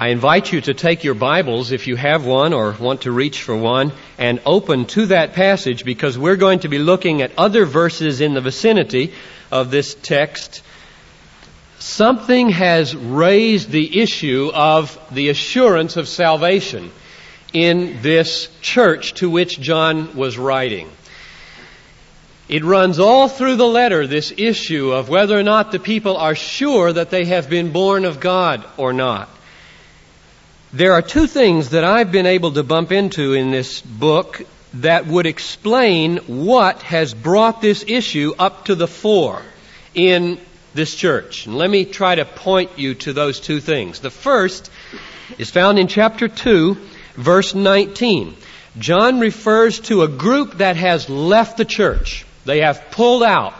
I invite you to take your Bibles, if you have one or want to reach for one, and open to that passage because we're going to be looking at other verses in the vicinity of this text. Something has raised the issue of the assurance of salvation in this church to which John was writing. It runs all through the letter, this issue of whether or not the people are sure that they have been born of God or not. There are two things that I've been able to bump into in this book that would explain what has brought this issue up to the fore in this church. And let me try to point you to those two things. The first is found in chapter 2, verse 19. John refers to a group that has left the church. They have pulled out.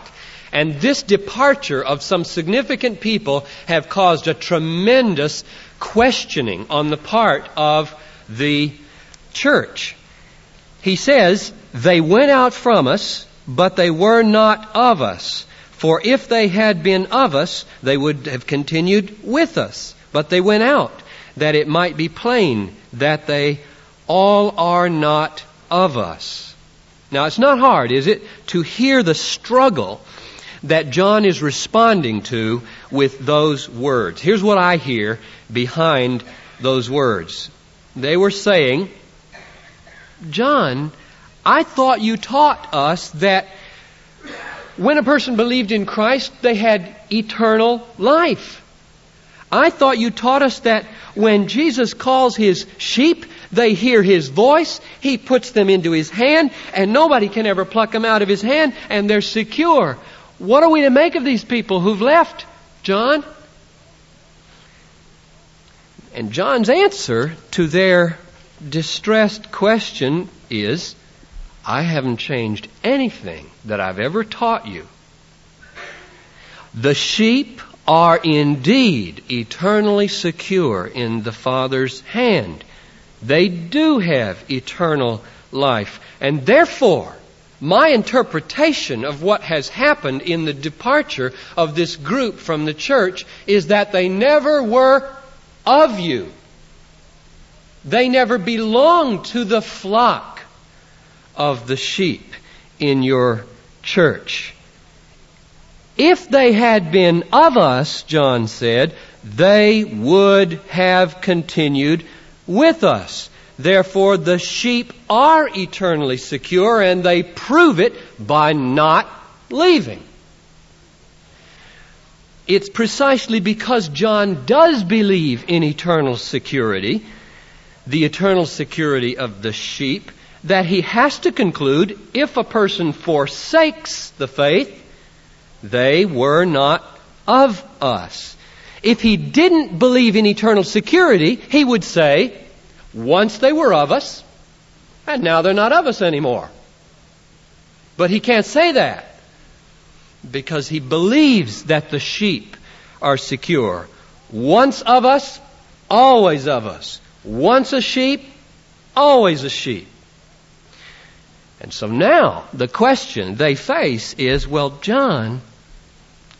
And this departure of some significant people have caused a tremendous questioning on the part of the church. He says, They went out from us, but they were not of us. For if they had been of us, they would have continued with us. But they went out, that it might be plain that they all are not of us. Now, it's not hard, is it, to hear the struggle that John is responding to with those words. Here's what I hear behind those words. They were saying, John, I thought you taught us that when a person believed in Christ, they had eternal life. I thought you taught us that when Jesus calls his sheep, they hear his voice, he puts them into his hand, and nobody can ever pluck them out of his hand, and they're secure. What are we to make of these people who've left, John? And John's answer to their distressed question is, I haven't changed anything that I've ever taught you. The sheep are indeed eternally secure in the Father's hand. They do have eternal life. And therefore, my interpretation of what has happened in the departure of this group from the church is that they never were of you. They never belonged to the flock of the sheep in your church. If they had been of us, John said, they would have continued with us. Therefore, the sheep are eternally secure and they prove it by not leaving. It's precisely because John does believe in eternal security, the eternal security of the sheep, that he has to conclude if a person forsakes the faith, they were not of us. If he didn't believe in eternal security, he would say, once they were of us, and now they're not of us anymore. But he can't say that because he believes that the sheep are secure. Once of us, always of us. Once a sheep, always a sheep. And so now the question they face is, well, John,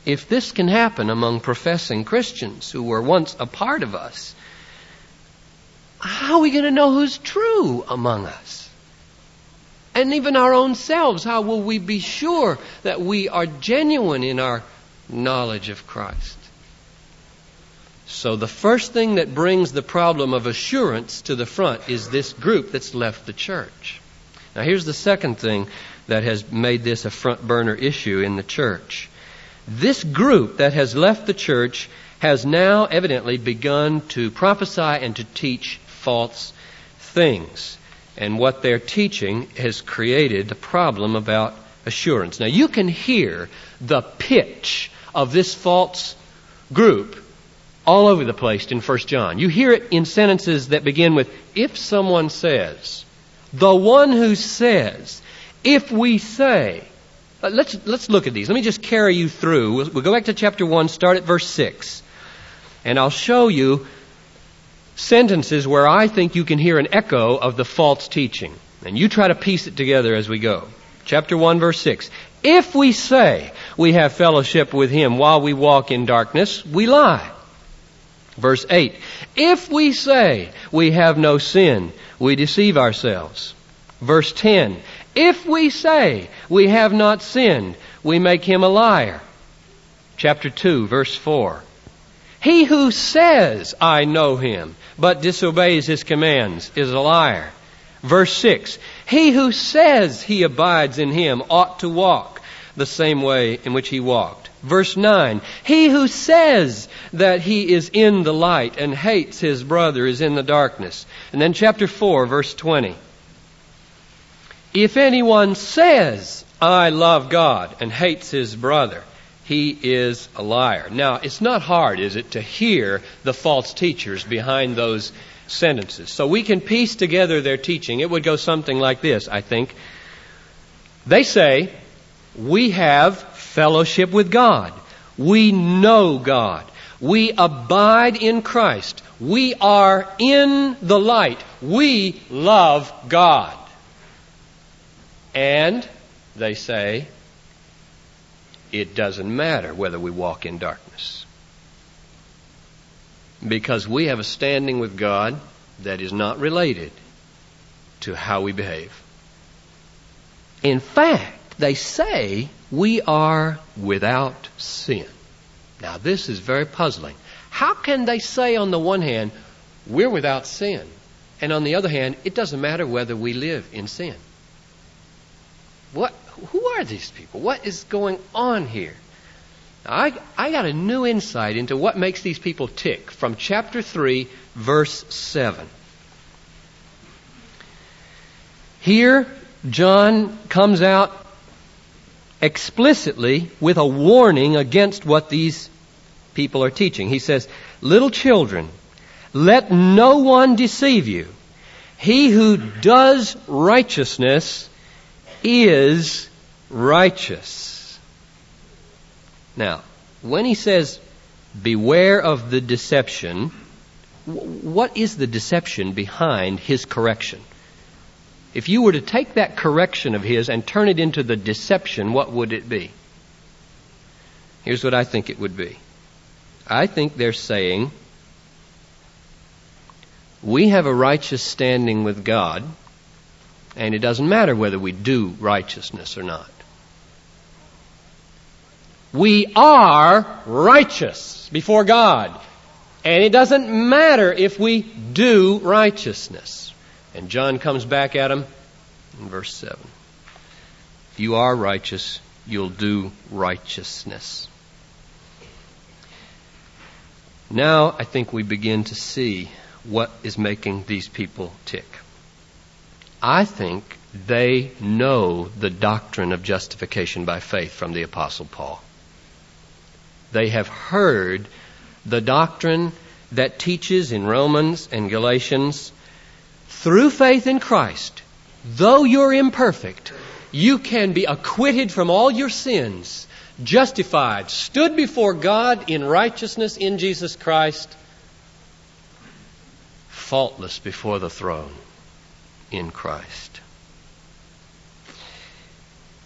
if this can happen among professing Christians who were once a part of us, how are we going to know who's true among us? And even our own selves, how will we be sure that we are genuine in our knowledge of Christ? So the first thing that brings the problem of assurance to the front is this group that's left the church. Now here's the second thing that has made this a front burner issue in the church. This group that has left the church has now evidently begun to prophesy and to teach false things. And what they're teaching has created a problem about assurance. Now you can hear the pitch of this false group all over the place in 1 John. You hear it in sentences that begin with, if someone says, the one who says, if we say, uh, let's, let's look at these. Let me just carry you through. We'll, we'll go back to chapter 1, start at verse 6. And I'll show you sentences where I think you can hear an echo of the false teaching. And you try to piece it together as we go. Chapter 1, verse 6. If we say we have fellowship with him while we walk in darkness, we lie Verse 8 If we say we have no sin, we deceive ourselves. Verse 10 If we say we have not sinned, we make him a liar. Chapter 2, verse 4 He who says, I know him, but disobeys his commands, is a liar. Verse 6 He who says he abides in him ought to walk the same way in which he walked. Verse 9 He who says that he is in the light and hates his brother is in the darkness. And then chapter 4, verse 20. If anyone says, I love God, and hates his brother, he is a liar. Now, it's not hard, is it, to hear the false teachers behind those sentences. So we can piece together their teaching. It would go something like this, I think. They say, we have fellowship with God. We know God. We abide in Christ. We are in the light. We love God. And, they say, it doesn't matter whether we walk in darkness. Because we have a standing with God that is not related to how we behave. In fact, they say we are without sin. Now, this is very puzzling. How can they say, on the one hand, we're without sin, and on the other hand, it doesn't matter whether we live in sin? What, who are these people? What is going on here? I, I got a new insight into what makes these people tick from chapter 3, verse 7. Here, John comes out explicitly with a warning against what these people are teaching. He says, Little children, let no one deceive you. He who does righteousness is righteous. Now, when he says, beware of the deception, what is the deception behind his correction? If you were to take that correction of his and turn it into the deception, what would it be? Here's what I think it would be. I think they're saying, we have a righteous standing with God, and it doesn't matter whether we do righteousness or not. We are righteous before God, and it doesn't matter if we do righteousness. And John comes back at him in verse 7. If you are righteous, you'll do righteousness. Now I think we begin to see what is making these people tick. I think they know the doctrine of justification by faith from the Apostle Paul. They have heard the doctrine that teaches in Romans and Galatians through faith in Christ, though you're imperfect, you can be acquitted from all your sins, justified, stood before God in righteousness in Jesus Christ, faultless before the throne in Christ.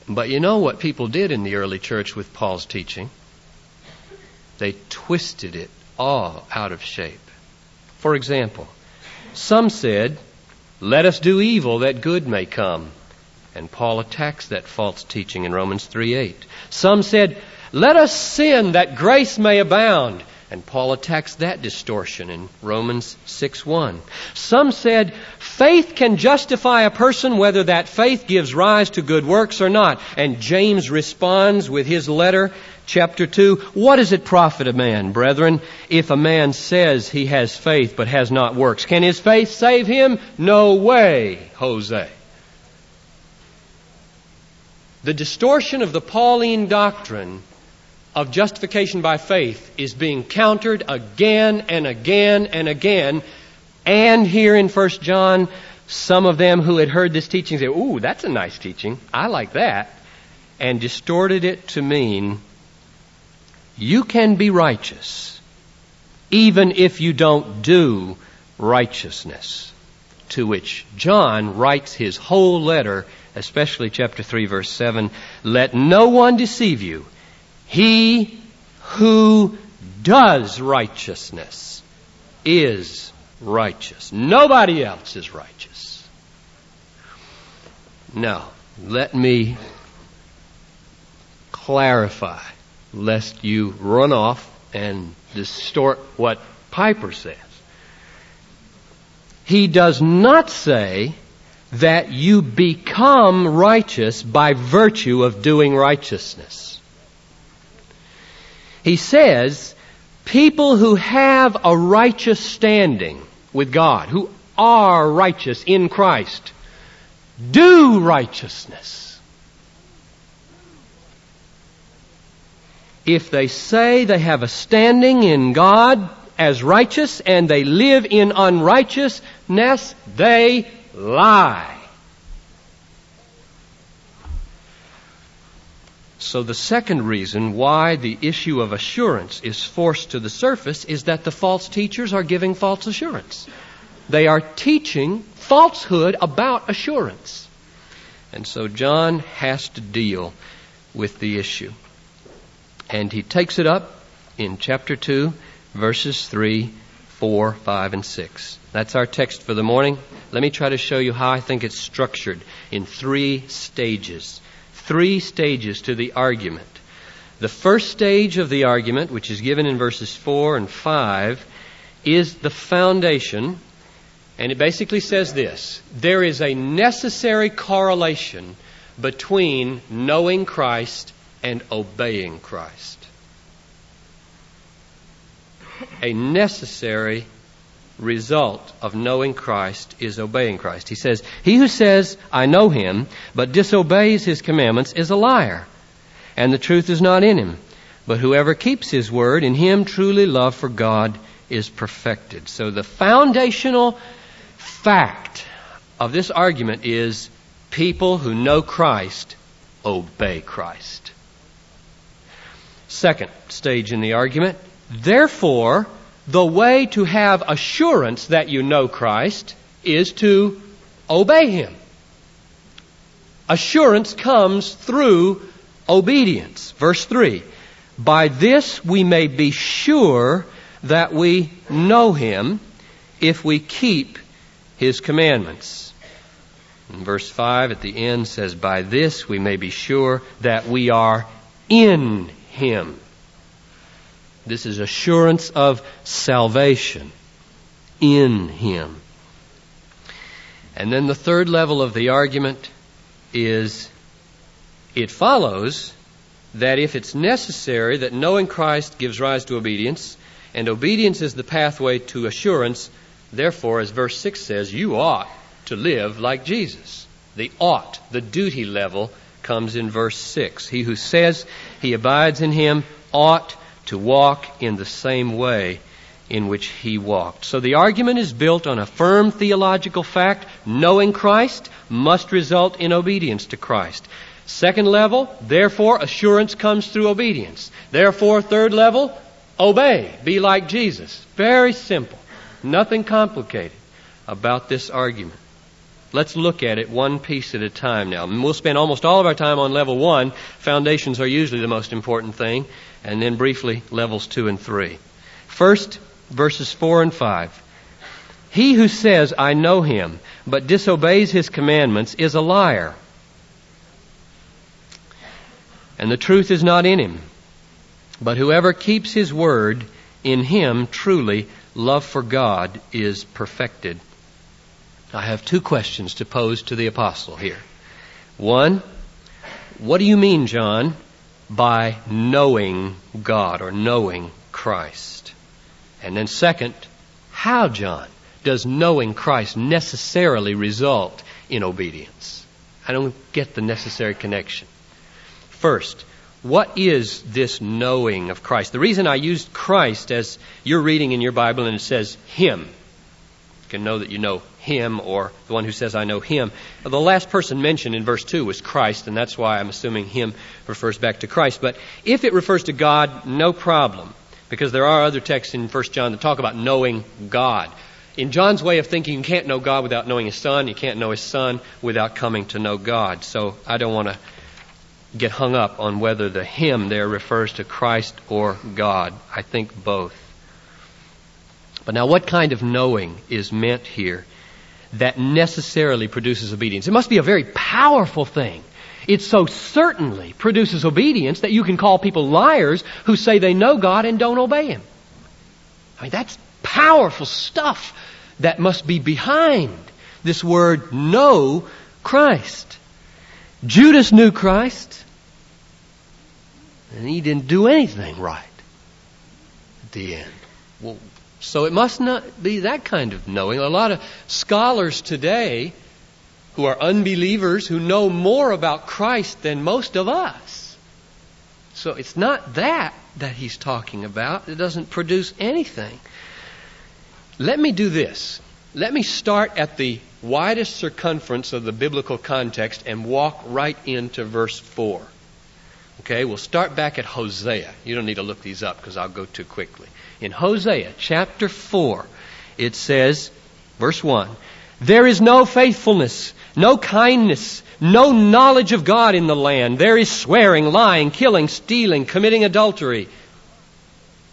But you know what people did in the early church with Paul's teaching? They twisted it all out of shape. For example, some said let us do evil that good may come. And Paul attacks that false teaching in Romans 3:8. Some said, "Let us sin that grace may abound." And Paul attacks that distortion in Romans 6:1. Some said, "Faith can justify a person whether that faith gives rise to good works or not." And James responds with his letter chapter 2, what does it profit a man, brethren, if a man says he has faith but has not works? Can his faith save him? No way, Jose. The distortion of the Pauline doctrine of justification by faith is being countered again and again and again. And here in 1 John, some of them who had heard this teaching say, Ooh, that's a nice teaching. I like that. And distorted it to mean you can be righteous even if you don't do righteousness. To which John writes his whole letter, especially chapter 3 verse 7, let no one deceive you. He who does righteousness is righteous. Nobody else is righteous. Now, let me clarify, lest you run off and distort what Piper says. He does not say that you become righteous by virtue of doing righteousness. He says people who have a righteous standing with God, who are righteous in Christ, do righteousness. If they say they have a standing in God as righteous and they live in unrighteousness, they lie. So the second reason why the issue of assurance is forced to the surface is that the false teachers are giving false assurance. They are teaching falsehood about assurance. And so John has to deal with the issue. And he takes it up in chapter 2, verses 3, 4, 5, and 6. That's our text for the morning. Let me try to show you how I think it's structured in three stages. Three stages to the argument. The first stage of the argument, which is given in verses 4 and 5, is the foundation, and it basically says this there is a necessary correlation between knowing Christ and obeying Christ a necessary result of knowing Christ is obeying Christ. He says, He who says, I know him, but disobeys his commandments is a liar, and the truth is not in him. But whoever keeps his word, in him truly love for God is perfected. So the foundational fact of this argument is people who know Christ obey Christ. Second stage in the argument Therefore, the way to have assurance that you know Christ is to obey Him. Assurance comes through obedience. Verse 3 By this we may be sure that we know Him if we keep His commandments. And verse 5 at the end says, By this we may be sure that we are in Him. This is assurance of salvation in Him. And then the third level of the argument is it follows that if it's necessary that knowing Christ gives rise to obedience, and obedience is the pathway to assurance, therefore, as verse 6 says, you ought to live like Jesus. The ought, the duty level, comes in verse 6. He who says he abides in him ought to walk in the same way in which he walked. So the argument is built on a firm theological fact. Knowing Christ must result in obedience to Christ. Second level, therefore, assurance comes through obedience. Therefore, third level, obey. Be like Jesus. Very simple. Nothing complicated about this argument. Let's look at it one piece at a time now. We'll spend almost all of our time on level one. Foundations are usually the most important thing and then briefly levels 2 and 3. First, verses 4 and 5. He who says, I know him, but disobeys his commandments is a liar. And the truth is not in him. But whoever keeps his word, in him truly love for God is perfected. I have two questions to pose to the apostle here. One, what do you mean, John, by knowing God or knowing Christ. And then, second, how, John, does knowing Christ necessarily result in obedience? I don't get the necessary connection. First, what is this knowing of Christ? The reason I used Christ as you're reading in your Bible and it says Him, can know that you know him or the one who says, I know him. The last person mentioned in verse 2 was Christ, and that's why I'm assuming him refers back to Christ. But if it refers to God, no problem, because there are other texts in 1 John that talk about knowing God. In John's way of thinking, you can't know God without knowing his Son. You can't know his Son without coming to know God. So I don't want to get hung up on whether the him there refers to Christ or God. I think both. But now, what kind of knowing is meant here that necessarily produces obedience? It must be a very powerful thing. It so certainly produces obedience that you can call people liars who say they know God and don't obey Him. I mean, that's powerful stuff that must be behind this word know Christ. Judas knew Christ, and he didn't do anything right at the end. Well, so it must not be that kind of knowing. A lot of scholars today who are unbelievers who know more about Christ than most of us. So it's not that that he's talking about. It doesn't produce anything. Let me do this. Let me start at the widest circumference of the biblical context and walk right into verse 4. Okay, we'll start back at Hosea. You don't need to look these up because I'll go too quickly. In Hosea chapter 4, it says, verse 1, There is no faithfulness, no kindness, no knowledge of God in the land. There is swearing, lying, killing, stealing, committing adultery.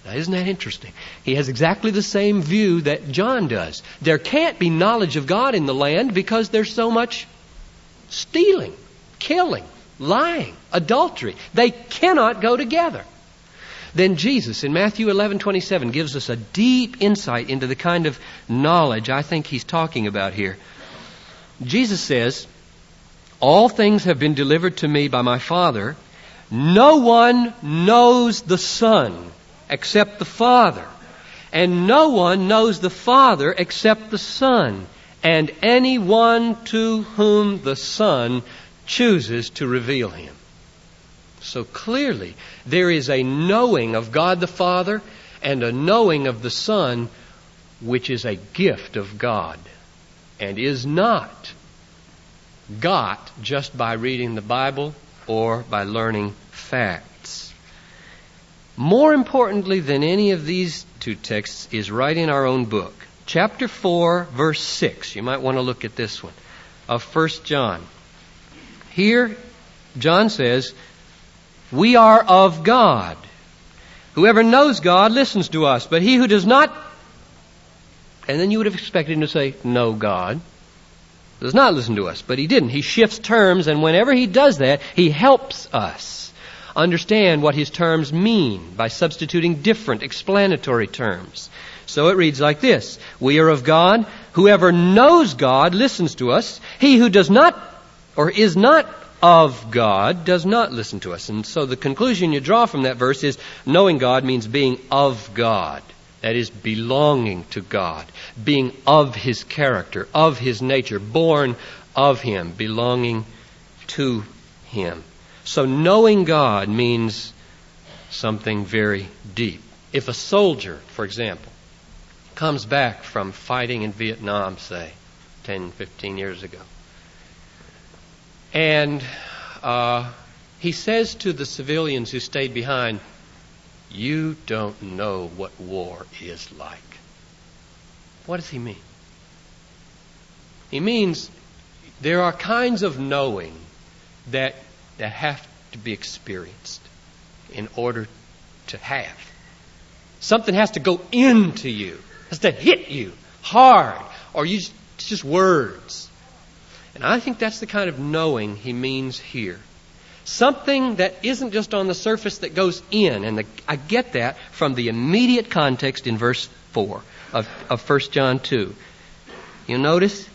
Now, isn't that interesting? He has exactly the same view that John does. There can't be knowledge of God in the land because there's so much stealing, killing, lying, adultery. They cannot go together. Then Jesus in Matthew 11:27 gives us a deep insight into the kind of knowledge I think he's talking about here. Jesus says, "All things have been delivered to me by my Father. No one knows the Son except the Father. And no one knows the Father except the Son, and anyone to whom the Son chooses to reveal him. So clearly, there is a knowing of God the Father and a knowing of the Son, which is a gift of God and is not got just by reading the Bible or by learning facts. More importantly than any of these two texts is right in our own book. Chapter 4, verse 6. You might want to look at this one of 1 John. Here, John says, We are of God. Whoever knows God listens to us, but he who does not, and then you would have expected him to say, Know God, does not listen to us, but he didn't. He shifts terms, and whenever he does that, he helps us understand what his terms mean by substituting different explanatory terms. So it reads like this We are of God. Whoever knows God listens to us. He who does not or is not of God does not listen to us. And so the conclusion you draw from that verse is knowing God means being of God. That is, belonging to God, being of His character, of His nature, born of Him, belonging to Him. So knowing God means something very deep. If a soldier, for example, comes back from fighting in Vietnam, say, 10, 15 years ago, and uh, he says to the civilians who stayed behind, You don't know what war is like. What does he mean? He means there are kinds of knowing that that have to be experienced in order to have. Something has to go into you, has to hit you hard, or you just, it's just words. And I think that's the kind of knowing he means here. Something that isn't just on the surface that goes in. And the, I get that from the immediate context in verse 4 of, of 1 John 2. You notice?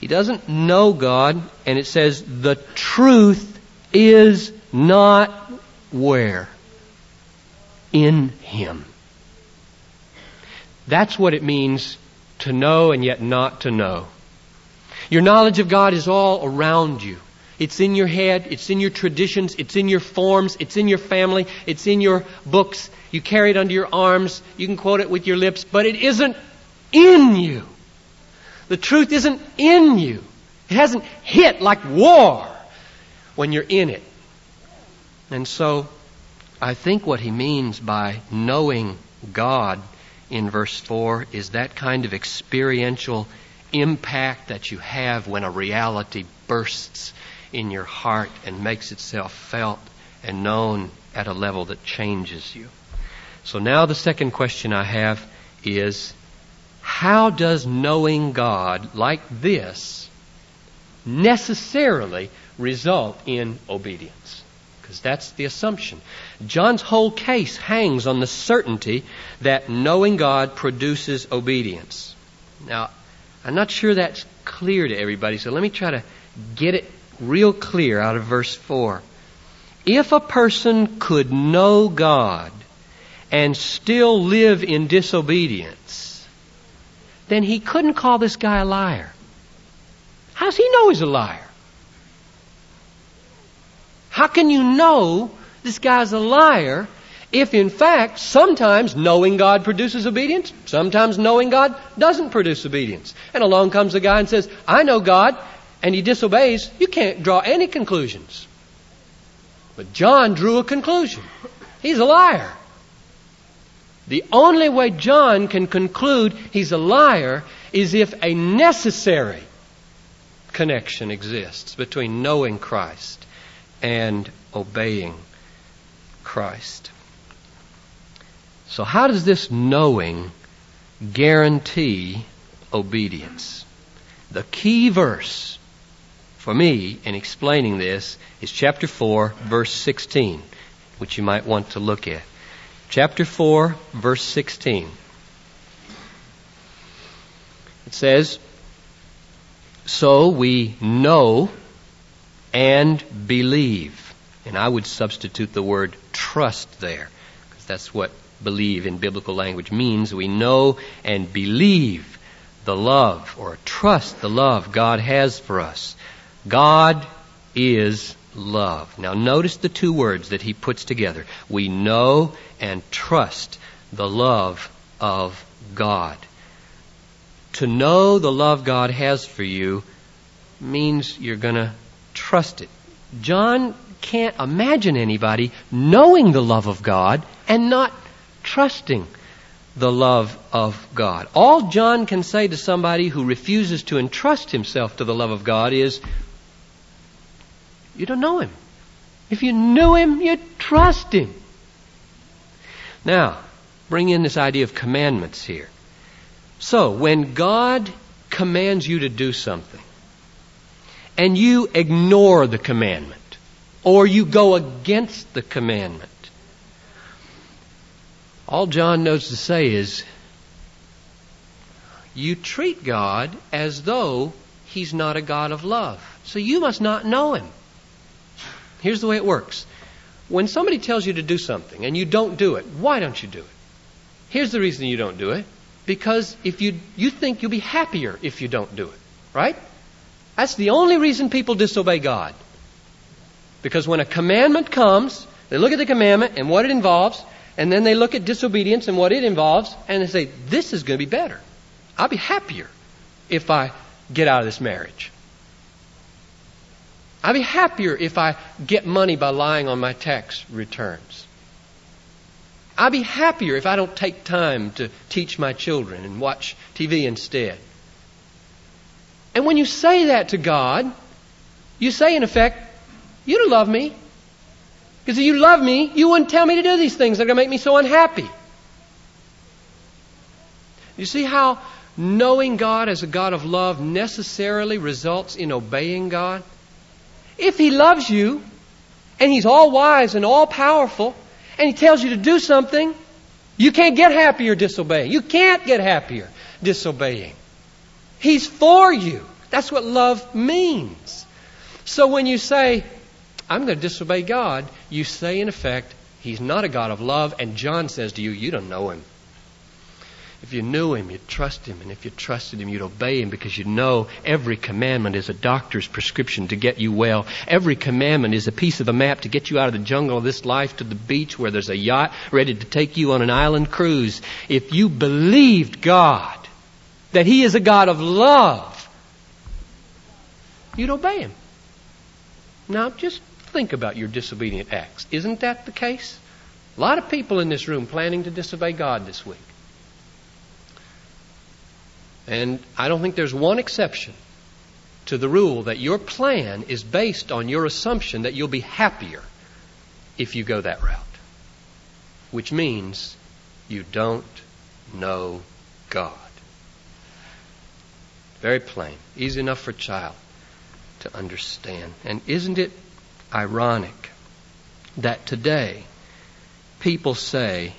He doesn't know God, and it says the truth is not where? In Him. That's what it means to know and yet not to know. Your knowledge of God is all around you. It's in your head, it's in your traditions, it's in your forms, it's in your family, it's in your books. You carry it under your arms, you can quote it with your lips, but it isn't in you. The truth isn't in you. It hasn't hit like war when you're in it. And so, I think what he means by knowing God in verse 4 is that kind of experiential impact that you have when a reality bursts in your heart and makes itself felt and known at a level that changes you. So now the second question I have is how does knowing God like this necessarily result in obedience? Because that's the assumption. John's whole case hangs on the certainty that knowing God produces obedience. Now, I'm not sure that's clear to everybody, so let me try to get it real clear out of verse 4. If a person could know God and still live in disobedience, then he couldn't call this guy a liar. How does he know he's a liar? How can you know this guy's a liar if in fact sometimes knowing God produces obedience, sometimes knowing God doesn't produce obedience. And along comes a guy and says, I know God, and he disobeys, you can't draw any conclusions. But John drew a conclusion. He's a liar. The only way John can conclude he's a liar is if a necessary connection exists between knowing Christ and obeying Christ. So, how does this knowing guarantee obedience? The key verse for me in explaining this is chapter 4, verse 16, which you might want to look at. Chapter 4, verse 16. It says, So we know and believe. And I would substitute the word trust there, because that's what believe in biblical language means we know and believe the love or trust the love God has for us. God is love. Now notice the two words that he puts together. We know and trust the love of God. To know the love God has for you means you're going to trust it. John can't imagine anybody knowing the love of God and not trusting the love of God. All John can say to somebody who refuses to entrust himself to the love of God is, You don't know him. If you knew him, you'd trust him. Now, bring in this idea of commandments here. So, when God commands you to do something, and you ignore the commandment, or you go against the commandment, all John knows to say is, you treat God as though He's not a God of love. So you must not know Him. Here's the way it works. When somebody tells you to do something and you don't do it, why don't you do it? Here's the reason you don't do it. Because if you, you think you'll be happier if you don't do it. Right? That's the only reason people disobey God. Because when a commandment comes, they look at the commandment and what it involves, and then they look at disobedience and what it involves, and they say, This is going to be better. I'll be happier if I get out of this marriage. I'll be happier if I get money by lying on my tax returns. I'll be happier if I don't take time to teach my children and watch TV instead. And when you say that to God, you say, in effect, You don't love me. Because if you love me, you wouldn't tell me to do these things that are going to make me so unhappy. You see how knowing God as a God of love necessarily results in obeying God? If He loves you, and He's all wise and all powerful, and He tells you to do something, you can't get happier disobeying. You can't get happier disobeying. He's for you. That's what love means. So when you say, I'm going to disobey God, you say, in effect, He's not a God of love, and John says to you, You don't know Him. If you knew Him, you'd trust Him, and if you trusted Him, you'd obey Him because you know every commandment is a doctor's prescription to get you well. Every commandment is a piece of a map to get you out of the jungle of this life to the beach where there's a yacht ready to take you on an island cruise. If you believed God, that He is a God of love, you'd obey Him. Now, just think about your disobedient acts. Isn't that the case? A lot of people in this room planning to disobey God this week. And I don't think there's one exception to the rule that your plan is based on your assumption that you'll be happier if you go that route. Which means you don't know God. Very plain. Easy enough for a child to understand. And isn't it ironic that today people say,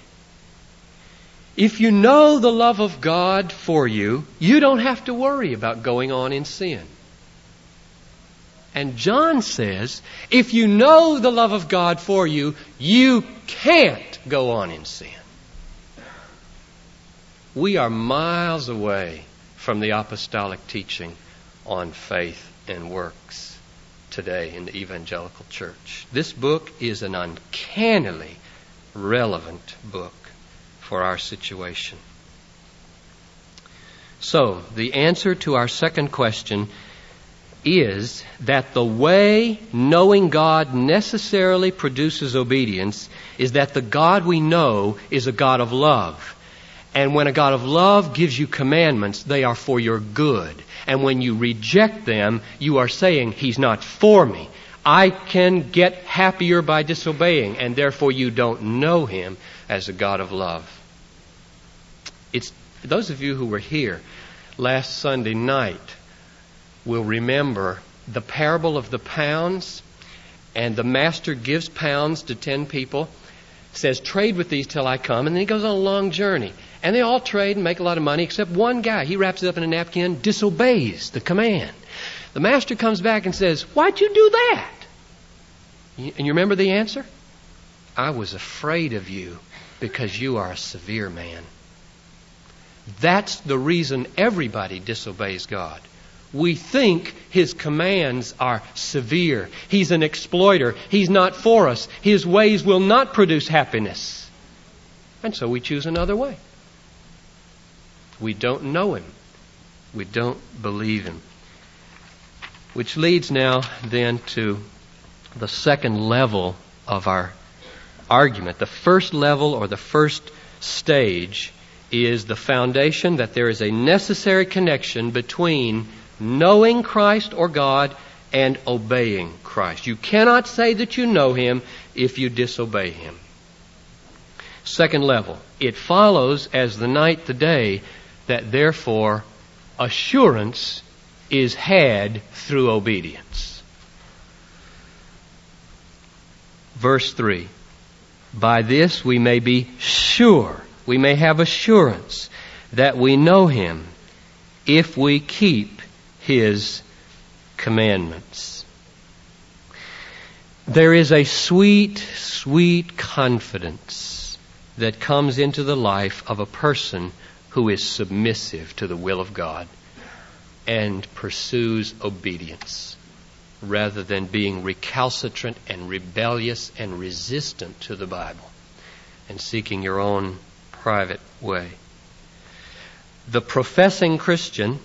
if you know the love of God for you, you don't have to worry about going on in sin. And John says, if you know the love of God for you, you can't go on in sin. We are miles away from the apostolic teaching on faith and works today in the evangelical church. This book is an uncannily relevant book for our situation. So, the answer to our second question is that the way knowing God necessarily produces obedience is that the God we know is a God of love. And when a God of love gives you commandments, they are for your good. And when you reject them, you are saying, He's not for me. I can get happier by disobeying, and therefore you don't know Him as a God of love. It's those of you who were here last Sunday night will remember the parable of the pounds, and the master gives pounds to ten people, says, Trade with these till I come, and then he goes on a long journey. And they all trade and make a lot of money, except one guy. He wraps it up in a napkin, disobeys the command. The master comes back and says, Why'd you do that? And you remember the answer? I was afraid of you because you are a severe man. That's the reason everybody disobeys God we think his commands are severe. He's an exploiter. He's not for us. His ways will not produce happiness. And so we choose another way. We don't know him. We don't believe him. Which leads now then to the second level of our argument. The first level or the first stage is the foundation that there is a necessary connection between knowing Christ or God and obeying Christ. You cannot say that you know Him if you disobey Him. Second level, it follows as the night the day that therefore assurance is had through obedience. Verse 3 By this we may be sure, we may have assurance that we know Him if we keep his commandments. There is a sweet, sweet confidence that comes into the life of a person who is submissive to the will of God and pursues obedience rather than being recalcitrant and rebellious and resistant to the Bible and seeking your own private way. The professing Christian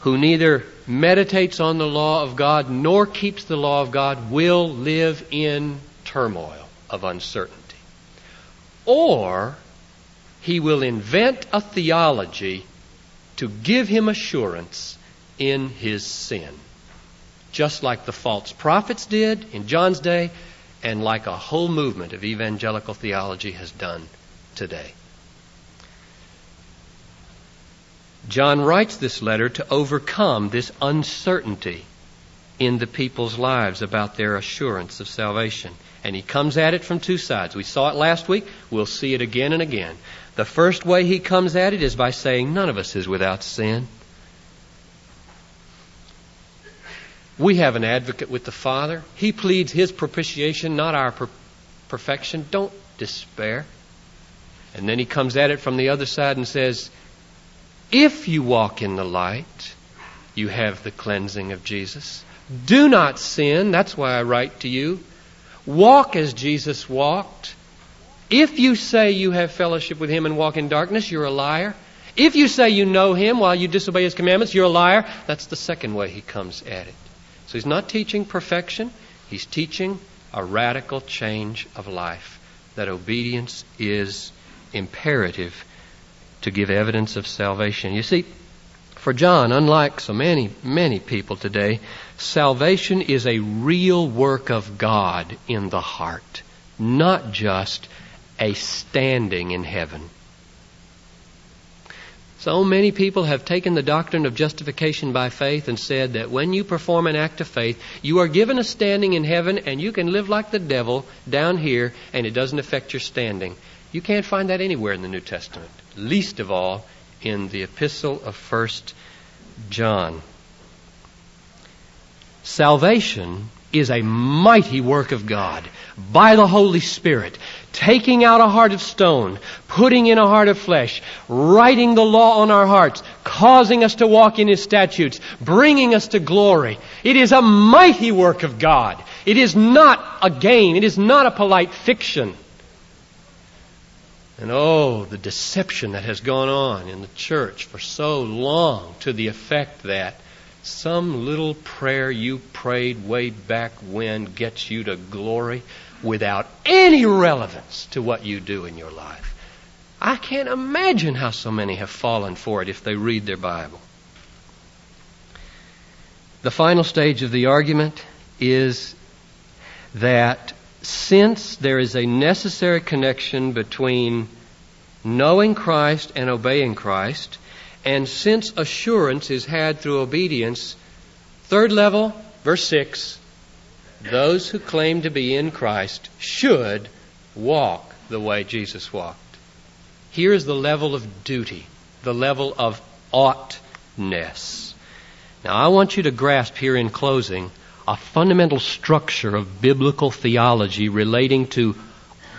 who neither meditates on the law of God nor keeps the law of God will live in turmoil of uncertainty. Or he will invent a theology to give him assurance in his sin. Just like the false prophets did in John's day, and like a whole movement of evangelical theology has done today. John writes this letter to overcome this uncertainty in the people's lives about their assurance of salvation. And he comes at it from two sides. We saw it last week. We'll see it again and again. The first way he comes at it is by saying, None of us is without sin. We have an advocate with the Father. He pleads his propitiation, not our per- perfection. Don't despair. And then he comes at it from the other side and says, if you walk in the light, you have the cleansing of Jesus. Do not sin. That's why I write to you. Walk as Jesus walked. If you say you have fellowship with Him and walk in darkness, you're a liar. If you say you know Him while you disobey His commandments, you're a liar. That's the second way He comes at it. So He's not teaching perfection, He's teaching a radical change of life. That obedience is imperative to give evidence of salvation. You see, for John, unlike so many, many people today, salvation is a real work of God in the heart, not just a standing in heaven. So many people have taken the doctrine of justification by faith and said that when you perform an act of faith, you are given a standing in heaven and you can live like the devil down here and it doesn't affect your standing. You can't find that anywhere in the New Testament, least of all in the epistle of 1 John. Salvation is a mighty work of God by the Holy Spirit, taking out a heart of stone, putting in a heart of flesh, writing the law on our hearts, causing us to walk in His statutes, bringing us to glory. It is a mighty work of God. It is not a game. It is not a polite fiction. And oh, the deception that has gone on in the church for so long to the effect that some little prayer you prayed way back when gets you to glory without any relevance to what you do in your life. I can't imagine how so many have fallen for it if they read their Bible. The final stage of the argument is that since there is a necessary connection between knowing Christ and obeying Christ, and since assurance is had through obedience, third level, verse 6, those who claim to be in Christ should walk the way Jesus walked. Here is the level of duty, the level of oughtness. Now, I want you to grasp here in closing a fundamental structure of biblical theology relating to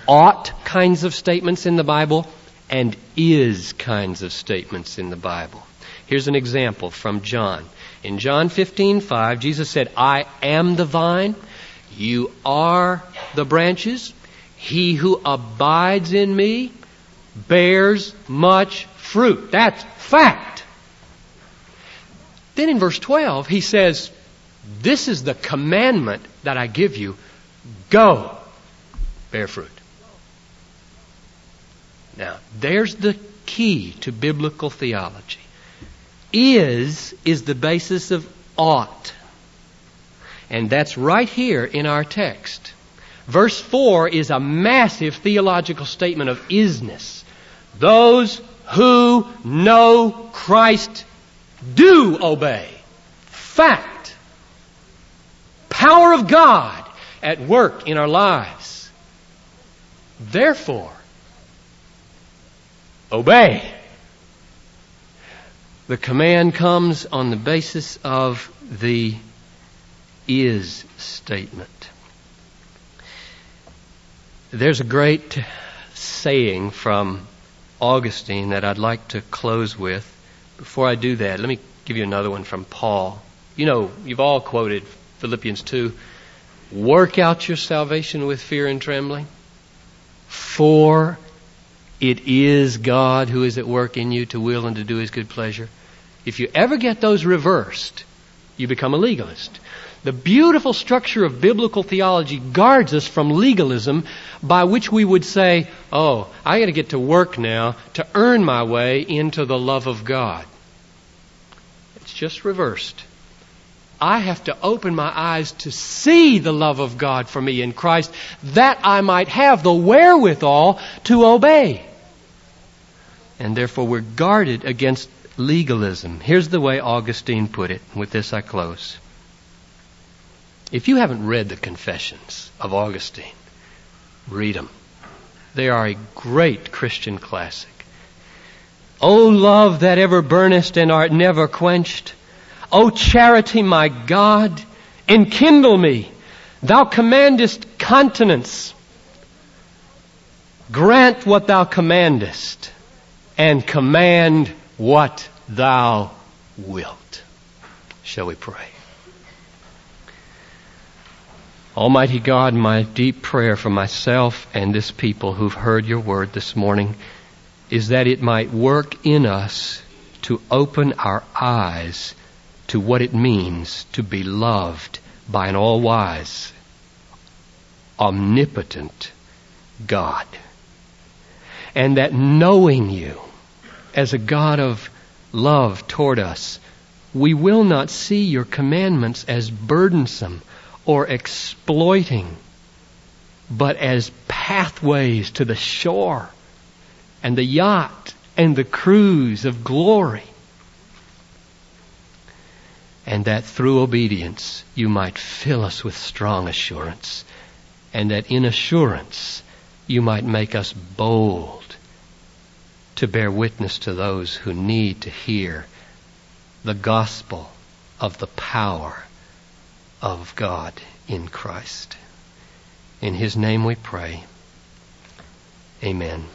ought kinds of statements in the Bible and is kinds of statements in the Bible. Here's an example from John. In John 15:5, Jesus said, "I am the vine, you are the branches. He who abides in me bears much fruit." That's fact. Then in verse 12, he says, "This is the commandment that I give you: go bear fruit." Now, there's the key to biblical theology. Is is the basis of ought. And that's right here in our text. Verse 4 is a massive theological statement of isness. Those who know Christ do obey. Fact. Power of God at work in our lives. Therefore, obey. The command comes on the basis of the is statement. There's a great saying from Augustine that I'd like to close with. Before I do that, let me give you another one from Paul. You know, you've all quoted Philippians 2 Work out your salvation with fear and trembling, for it is God who is at work in you to will and to do his good pleasure. If you ever get those reversed, you become a legalist. The beautiful structure of biblical theology guards us from legalism by which we would say, oh, I gotta get to work now to earn my way into the love of God. It's just reversed. I have to open my eyes to see the love of God for me in Christ that I might have the wherewithal to obey. And therefore we're guarded against legalism. Here's the way Augustine put it. With this I close. If you haven't read the Confessions of Augustine, read them. They are a great Christian classic. O love that ever burnest and art never quenched, O charity, my God, enkindle me. Thou commandest continence. Grant what thou commandest, and command what thou wilt. Shall we pray? Almighty God, my deep prayer for myself and this people who've heard your word this morning is that it might work in us to open our eyes to what it means to be loved by an all wise, omnipotent God. And that knowing you as a God of love toward us, we will not see your commandments as burdensome or exploiting, but as pathways to the shore and the yacht and the cruise of glory. And that through obedience you might fill us with strong assurance, and that in assurance you might make us bold to bear witness to those who need to hear the gospel of the power of God in Christ. In His name we pray. Amen.